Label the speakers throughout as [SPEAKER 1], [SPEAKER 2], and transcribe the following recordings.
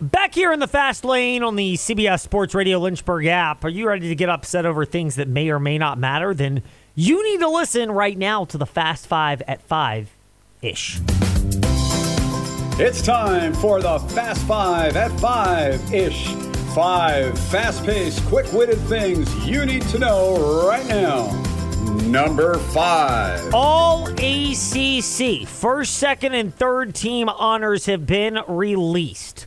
[SPEAKER 1] Back here in the fast lane on the CBS Sports Radio Lynchburg app, are you ready to get upset over things that may or may not matter? Then you need to listen right now to the Fast Five at Five ish.
[SPEAKER 2] It's time for the Fast Five at Five ish. Five fast paced, quick witted things you need to know right now. Number five.
[SPEAKER 1] All ACC first, second, and third team honors have been released.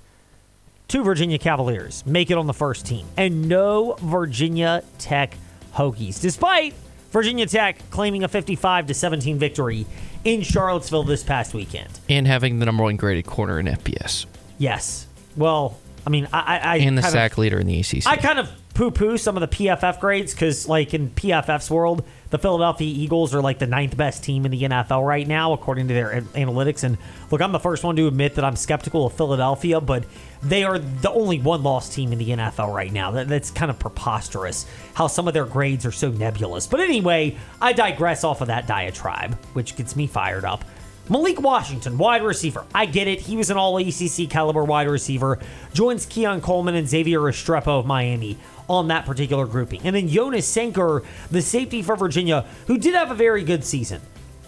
[SPEAKER 1] Two Virginia Cavaliers make it on the first team, and no Virginia Tech Hokies, despite Virginia Tech claiming a 55 to 17 victory in Charlottesville this past weekend.
[SPEAKER 3] and having the number one graded corner in FBS
[SPEAKER 1] Yes. Well, I mean, I, I,
[SPEAKER 3] and the
[SPEAKER 1] kind of-
[SPEAKER 3] sack leader in the ACC.
[SPEAKER 1] I kind of poo poo some of the PFF grades because, like, in PFF's world, the Philadelphia Eagles are like the ninth best team in the NFL right now, according to their analytics. And look, I'm the first one to admit that I'm skeptical of Philadelphia, but they are the only one loss team in the NFL right now. That, that's kind of preposterous how some of their grades are so nebulous. But anyway, I digress off of that diatribe, which gets me fired up. Malik Washington, wide receiver. I get it. He was an all ACC caliber wide receiver. Joins Keon Coleman and Xavier Restrepo of Miami on that particular grouping. And then Jonas Sanker, the safety for Virginia, who did have a very good season.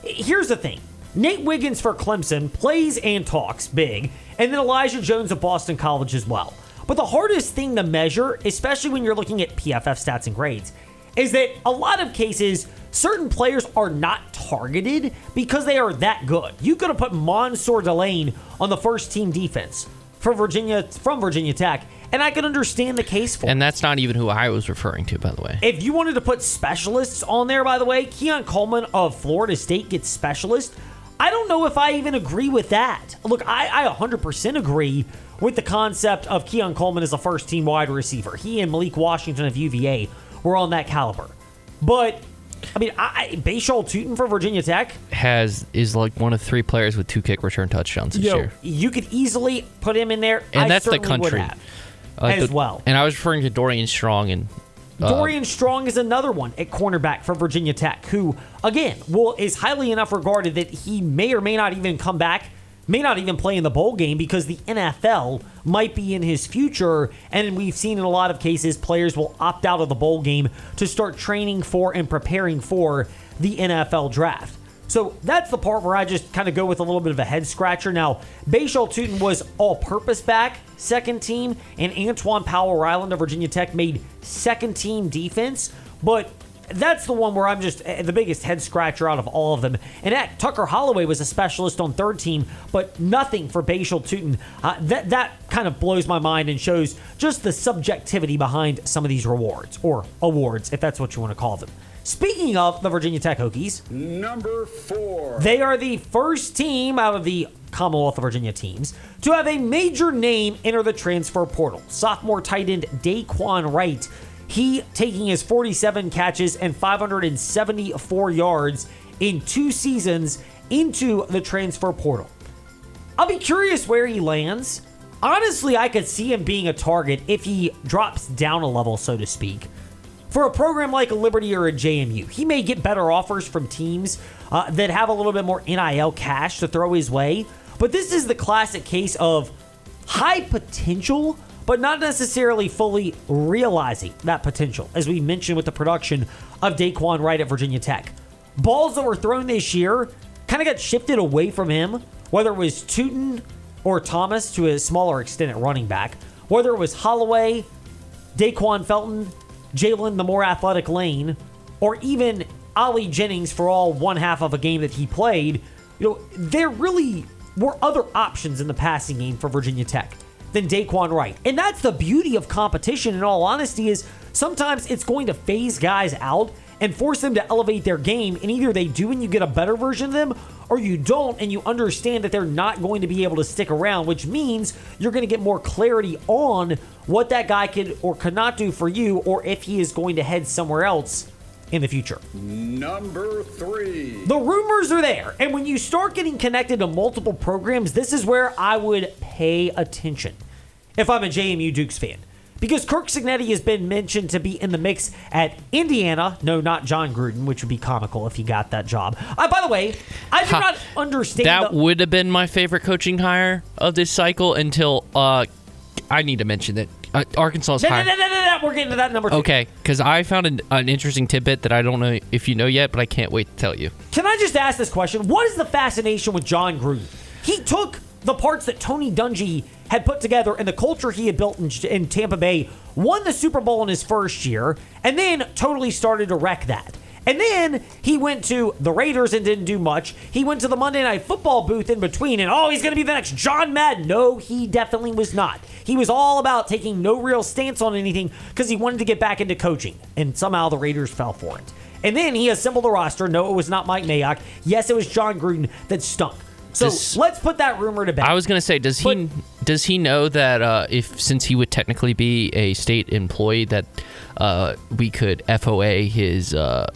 [SPEAKER 1] Here's the thing Nate Wiggins for Clemson plays and talks big, and then Elijah Jones of Boston College as well. But the hardest thing to measure, especially when you're looking at PFF stats and grades, is that a lot of cases, certain players are not targeted because they are that good. You could have put Mansoor Delane on the first team defense for Virginia from Virginia Tech, and I can understand the case for
[SPEAKER 3] and that's not even who I was referring to, by the way.
[SPEAKER 1] If you wanted to put specialists on there, by the way, Keon Coleman of Florida State gets specialist. I don't know if I even agree with that. Look, I, I 100% agree with the concept of Keon Coleman as a first team wide receiver. He and Malik Washington of UVA were on that caliber. But, I mean, I, I, Bhayshul Tuten for Virginia Tech,
[SPEAKER 3] Has is like one of three players with two kick return touchdowns this
[SPEAKER 1] yo,
[SPEAKER 3] year.
[SPEAKER 1] you could easily put him in there.
[SPEAKER 3] And
[SPEAKER 1] I
[SPEAKER 3] that's the country. Uh,
[SPEAKER 1] as
[SPEAKER 3] the-
[SPEAKER 1] well.
[SPEAKER 3] And I was referring to Dorian Strong and uh,
[SPEAKER 1] Dorian Strong is another one at cornerback for Virginia Tech, who again, will is highly enough regarded that he may or may not even come back, may not even play in the bowl game because the NFL might be in his future. And we've seen in a lot of cases, players will opt out of the bowl game to start training for and preparing for the NFL draft. So that's the part where I just kind of go with a little bit of a head scratcher. Now, Bhayshul Tuten was all purpose back, second team, and Antwaun Powell-Ryland of Virginia Tech made second team defense. But that's the one where I'm just eh, the biggest head scratcher out of all of them. And heck, Tucker Holloway was a specialist on third team, but nothing for Bhayshul Tuten. Uh, that, that kind of blows my mind and shows just the subjectivity behind some of these rewards, or awards, if that's what you want to call them. Speaking of the Virginia Tech Hokies,
[SPEAKER 2] Number four.
[SPEAKER 1] they are the first team out of the Commonwealth of Virginia teams to have a major name enter the transfer portal. Sophomore tight end Dae'Quan Wright, he taking his 47 catches and 574 yards in two seasons into the transfer portal. I'll be curious where he lands. Honestly, I could see him being a target if he drops down a level, so to speak. For a program like a Liberty or a JMU, he may get better offers from teams uh, that have a little bit more NIL cash to throw his way. But this is the classic case of high potential, but not necessarily fully realizing that potential, as we mentioned with the production of Dae'Quan Wright at Virginia Tech. Balls that were thrown this year kind of got shifted away from him, whether it was Tuten or Thomas to a smaller extent at running back, whether it was Holloway, Da'Quan Felton, Jalen, the more athletic Lane, or even Ollie Jennings for all one half of a game that he played, you know, there really were other options in the passing game for Virginia Tech than Dae'Quan Wright. And that's the beauty of competition, in all honesty, is sometimes it's going to phase guys out and force them to elevate their game. And either they do and you get a better version of them, or you don't and you understand that they're not going to be able to stick around, which means you're going to get more clarity on what that guy could or cannot do for you, or if he is going to head somewhere else in the future.
[SPEAKER 2] Number three.
[SPEAKER 1] The rumors are there. And when you start getting connected to multiple programs, this is where I would pay attention if I'm a JMU Dukes fan. Because Curt Cignetti has been mentioned to be in the mix at Indiana. No, not Jon Gruden, which would be comical if he got that job. Uh, by the way, I do
[SPEAKER 3] Ha,
[SPEAKER 1] not understand
[SPEAKER 3] That
[SPEAKER 1] the-
[SPEAKER 3] would have been my favorite coaching hire of this cycle until uh, I need to mention that uh, Arkansas is
[SPEAKER 1] No, no, no, no, no, no, We're getting to that number two.
[SPEAKER 3] Okay, because I found an, an interesting tidbit that I don't know if you know yet, but I can't wait to tell you.
[SPEAKER 1] Can I just ask this question? What is the fascination with Jon Gruden? He took the parts that Tony Dungy had put together and the culture he had built in, in Tampa Bay, won the Super Bowl in his first year, and then totally started to wreck that. And then he went to the Raiders and didn't do much. He went to the Monday Night Football booth in between, and oh, he's going to be the next John Madden. No, he definitely was not. He was all about taking no real stance on anything because he wanted to get back into coaching, and somehow the Raiders fell for it. And then he assembled a roster. No, it was not Mike Mayock. Yes, it was Jon Gruden that stunk. So
[SPEAKER 3] This-
[SPEAKER 1] let's put that rumor to bed.
[SPEAKER 3] I was gonna say, does he
[SPEAKER 1] But-
[SPEAKER 3] does he know that uh, if since he would technically be a state employee, that uh, we could FOA his uh,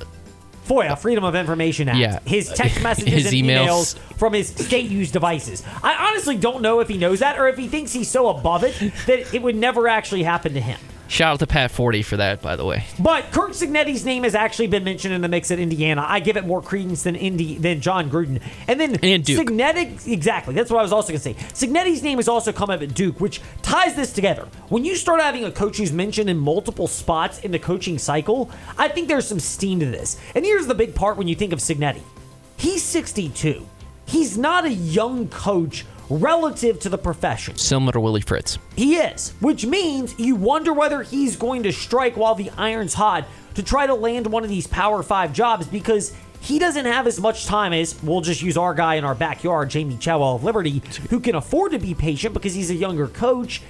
[SPEAKER 1] FOIA, Freedom of Information Act.
[SPEAKER 3] Yeah.
[SPEAKER 1] His text messages
[SPEAKER 3] His
[SPEAKER 1] and
[SPEAKER 3] emails.
[SPEAKER 1] emails from his state used devices. I honestly don't know if he knows that or if he thinks he's so above it that it would never actually happen to him.
[SPEAKER 3] Shout out to Pat Forde for that, by the way.
[SPEAKER 1] But Curt Cignetti's name has actually been mentioned in the mix at Indiana. I give it more credence than Indy than Jon Gruden. And then
[SPEAKER 3] And Duke.
[SPEAKER 1] Cignetti, exactly. That's what I was also going to say. Cignetti's name has also come up at Duke, which ties this together. When you start having a coach who's mentioned in multiple spots in the coaching cycle, I think there's some steam to this. And here's the big part when you think of Cignetti. He's 62. He's not a young coach relative to the profession.
[SPEAKER 3] Similar to Willie Fritz.
[SPEAKER 1] He is, which means you wonder whether he's going to strike while the iron's hot to try to land one of these Power 5 jobs because he doesn't have as much time as, we'll just use our guy in our backyard, Jamey Chadwell of Liberty, who can afford to be patient because he's a younger coach.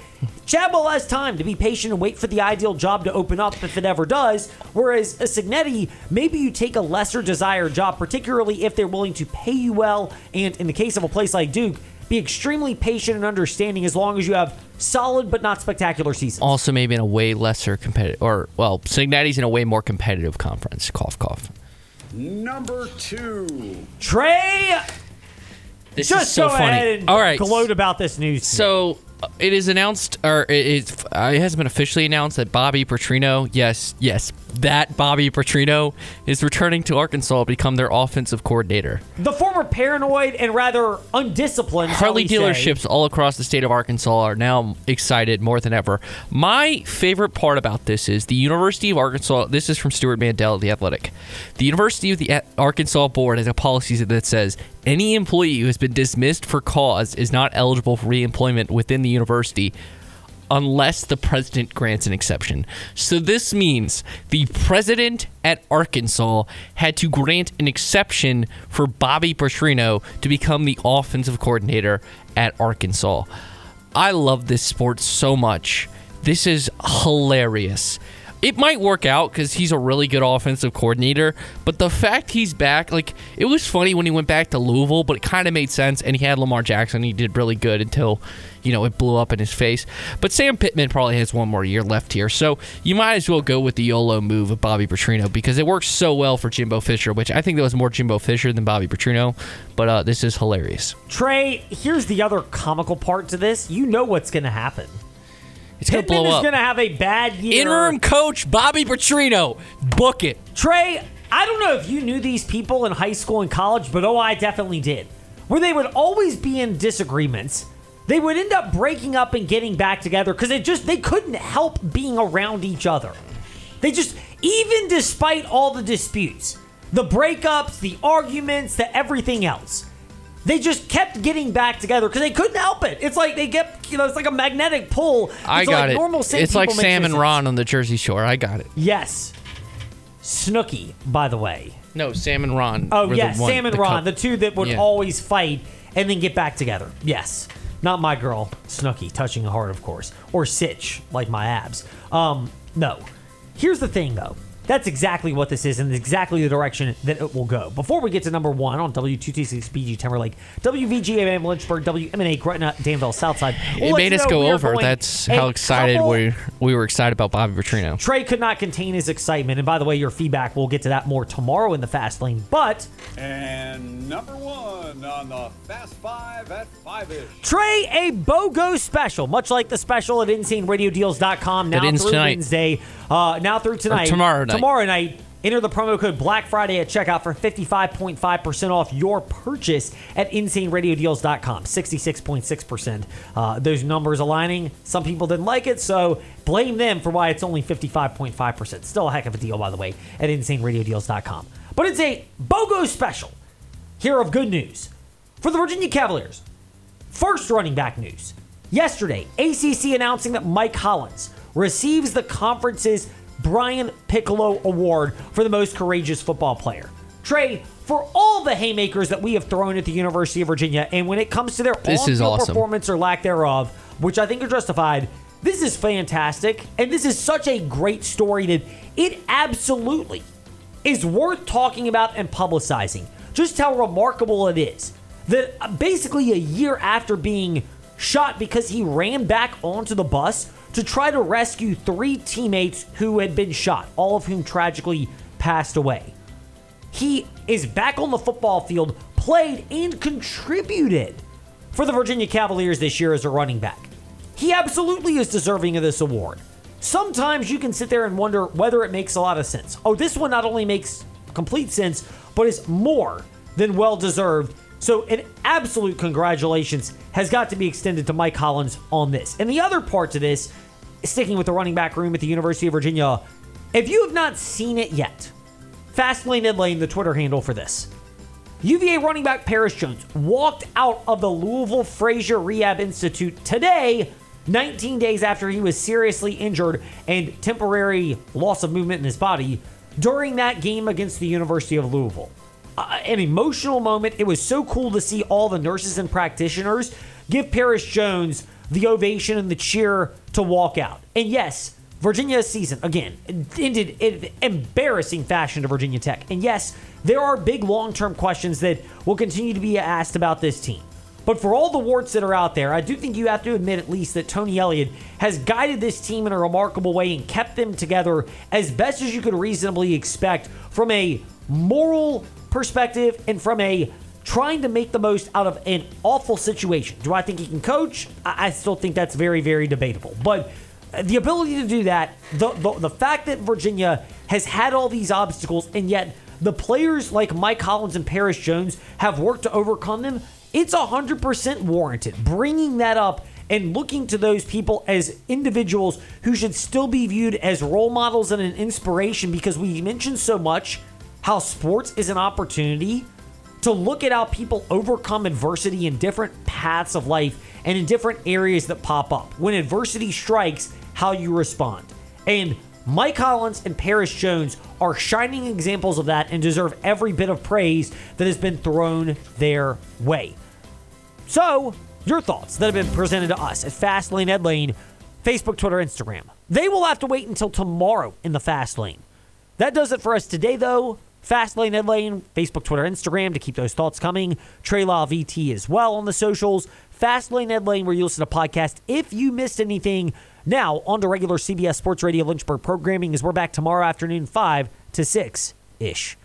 [SPEAKER 1] Chadwell has time to be patient and wait for the ideal job to open up if it ever does. Whereas a Cignetti, maybe you take a lesser desired job, particularly if they're willing to pay you well, and in the case of a place like Duke, be extremely patient and understanding as long as you have solid but not spectacular seasons.
[SPEAKER 3] Also, maybe in a way lesser competitive, or well, Cignetti's in a way more competitive conference. Cough, cough.
[SPEAKER 2] Number two.
[SPEAKER 1] Trey,
[SPEAKER 3] This
[SPEAKER 1] just
[SPEAKER 3] is so
[SPEAKER 1] go
[SPEAKER 3] funny.
[SPEAKER 1] ahead and
[SPEAKER 3] All right,
[SPEAKER 1] gloat about this news. to.
[SPEAKER 3] So it is announced, or it, is, uh, it hasn't been officially announced that Bobby Petrino, yes, yes, that Bobby Petrino is returning to Arkansas to become their offensive coordinator.
[SPEAKER 1] the former paranoid and rather undisciplined
[SPEAKER 3] Harley
[SPEAKER 1] we say,
[SPEAKER 3] dealerships all across the state of Arkansas are now excited more than ever. My favorite part about this is the University of Arkansas. This is from Stewart Mandel The Athletic. The University of the Arkansas Board has a policy that says any employee who has been dismissed for cause is not eligible for reemployment within the university unless the president grants an exception. So this means the president at Arkansas had to grant an exception for Bobby Petrino to become the offensive coordinator at Arkansas. I love this sport so much. This is hilarious. It might work out because he's a really good offensive coordinator, but the fact he's back, like, it was funny when he went back to Louisville, but it kind of made sense. And he had Lamar Jackson. He did really good until, you know, it blew up in his face. But Sam Pittman probably has one more year left here. So you might as well go with the YOLO move of Bobby Petrino because it works so well for Jimbo Fisher, which I think that was more Jimbo Fisher than Bobby Petrino. But uh, this is hilarious.
[SPEAKER 1] Trey, here's the other comical part to this. You know what's going to happen.
[SPEAKER 3] It's going to
[SPEAKER 1] Pittman
[SPEAKER 3] blow
[SPEAKER 1] is
[SPEAKER 3] up.
[SPEAKER 1] going to have a bad year.
[SPEAKER 3] Interim coach Bobby Petrino. Book it.
[SPEAKER 1] Trey, I don't know if you knew these people in high school and college, but oh, I definitely did. Where they would always be in disagreements. They would end up breaking up and getting back together because they just they couldn't help being around each other. They just even despite all the disputes, the breakups, the arguments, the everything else. They just kept getting back together because they couldn't help it. It's like they get, you know, it's like a magnetic pull.
[SPEAKER 3] I
[SPEAKER 1] It's
[SPEAKER 3] got
[SPEAKER 1] like
[SPEAKER 3] it.
[SPEAKER 1] Normal
[SPEAKER 3] it's like Sam and. Ron on the Jersey Shore. I got it.
[SPEAKER 1] Yes. Snooki, by the way.
[SPEAKER 3] No, Sam and Ron.
[SPEAKER 1] Oh
[SPEAKER 3] were the
[SPEAKER 1] yes,
[SPEAKER 3] one-
[SPEAKER 1] Sam and
[SPEAKER 3] the
[SPEAKER 1] Ron, the two that would
[SPEAKER 3] Yeah.
[SPEAKER 1] always fight and then get back together. Yes, not my girl Snooki, touching a heart, of course, or Sitch, like my abs. Um, no. Here's the thing, though. That's exactly what this is, and it's exactly the direction that it will go. Before we get to number one on W226 BG Timberlake, WVGA Van Lynchburg, WMNA Gretna, Danville, Southside. we'll
[SPEAKER 3] It made us go over. That's how excited
[SPEAKER 1] couple-
[SPEAKER 3] we we were excited about Bobby Petrino.
[SPEAKER 1] Trey could not contain his excitement, and by the way, your feedback. We'll get to that more tomorrow in the fast lane. But
[SPEAKER 2] And number one on the Fast Five at Five ish.
[SPEAKER 1] Trey, a BOGO special, much like the special at InsaneRadioDeals.com now
[SPEAKER 3] It ends
[SPEAKER 1] through
[SPEAKER 3] tonight.
[SPEAKER 1] Wednesday, uh, now through tonight.
[SPEAKER 3] tomorrow night.
[SPEAKER 1] Tomorrow night. Enter the promo code Black Friday at checkout for 55.5% off your purchase at InsaneRadioDeals.com. 66.6%. Uh, those numbers aligning. Some people didn't like it, so blame them for why it's only 55.5%. Still a heck of a deal, by the way, at InsaneRadioDeals.com. But it's a BOGO special here of good news for the Virginia Cavaliers. First running back news. Yesterday, ACC announcing that Mike Hollins receives the conference's Brian Piccolo Award for the most courageous football player. Trey, for all the haymakers that we have thrown at the University of Virginia, and when it comes to their
[SPEAKER 3] This is awesome.
[SPEAKER 1] performance or lack thereof, which I think are justified, this is fantastic, and this is such a great story that it absolutely is worth talking about and publicizing. Just how remarkable it is that uh, basically a year after being shot because he ran back onto the bus to try to rescue three teammates who had been shot, all of whom tragically passed away. He is back on the football field, played and contributed for the Virginia Cavaliers this year as a running back. He absolutely is deserving of this award. Sometimes you can sit there and wonder whether it makes a lot of sense. Oh, this one not only makes complete sense, but is more than well deserved. So, an absolute congratulations has got to be extended to Mike Hollins on this. And the other part to this, sticking with the running back room at the University of Virginia, if you have not seen it yet, Fastlane Ed Lane, the Twitter handle for this. UVA running back Paris Jones walked out of the Louisville Frazier Rehab Institute today, 19 days after he was seriously injured and temporary loss of movement in his body during that game against the University of Louisville. Uh, an emotional moment. It was so cool to see all the nurses and practitioners give Paris Jones the ovation and the cheer to walk out. And yes, Virginia's season, again, ended in embarrassing fashion to Virginia Tech. And yes, there are big long term questions that will continue to be asked about this team. But for all the warts that are out there, I do think you have to admit at least that Tony Elliott has guided this team in a remarkable way and kept them together as best as you could reasonably expect from a moral perspective and from a trying to make the most out of an awful situation. Do I think he can coach? I still think that's very, very debatable. But the ability to do that, the, the, the fact that Virginia has had all these obstacles and yet the players like Mike Hollins and Paris Jones have worked to overcome them, it's 100% warranted. Bringing that up and looking to those people as individuals who should still be viewed as role models and an inspiration because we mentioned so much how sports is an opportunity to look at how people overcome adversity in different paths of life and in different areas that pop up. When adversity strikes, how you respond. And Mike Hollins and Paris Jones are shining examples of that and deserve every bit of praise that has been thrown their way. So, your thoughts that have been presented to us at Fastlane Ed Lane, Facebook, Twitter, Instagram. They will have to wait until tomorrow in the Fast Lane. That does it for us today, though. Fastlane Ed Lane, Facebook, Twitter, Instagram to keep those thoughts coming. Trey Law VT as well on the socials. Fastlane Ed Lane, where you listen to podcasts. If you missed anything, now on to regular CBS Sports Radio Lynchburg programming as we're back tomorrow afternoon, 5 to 6 ish.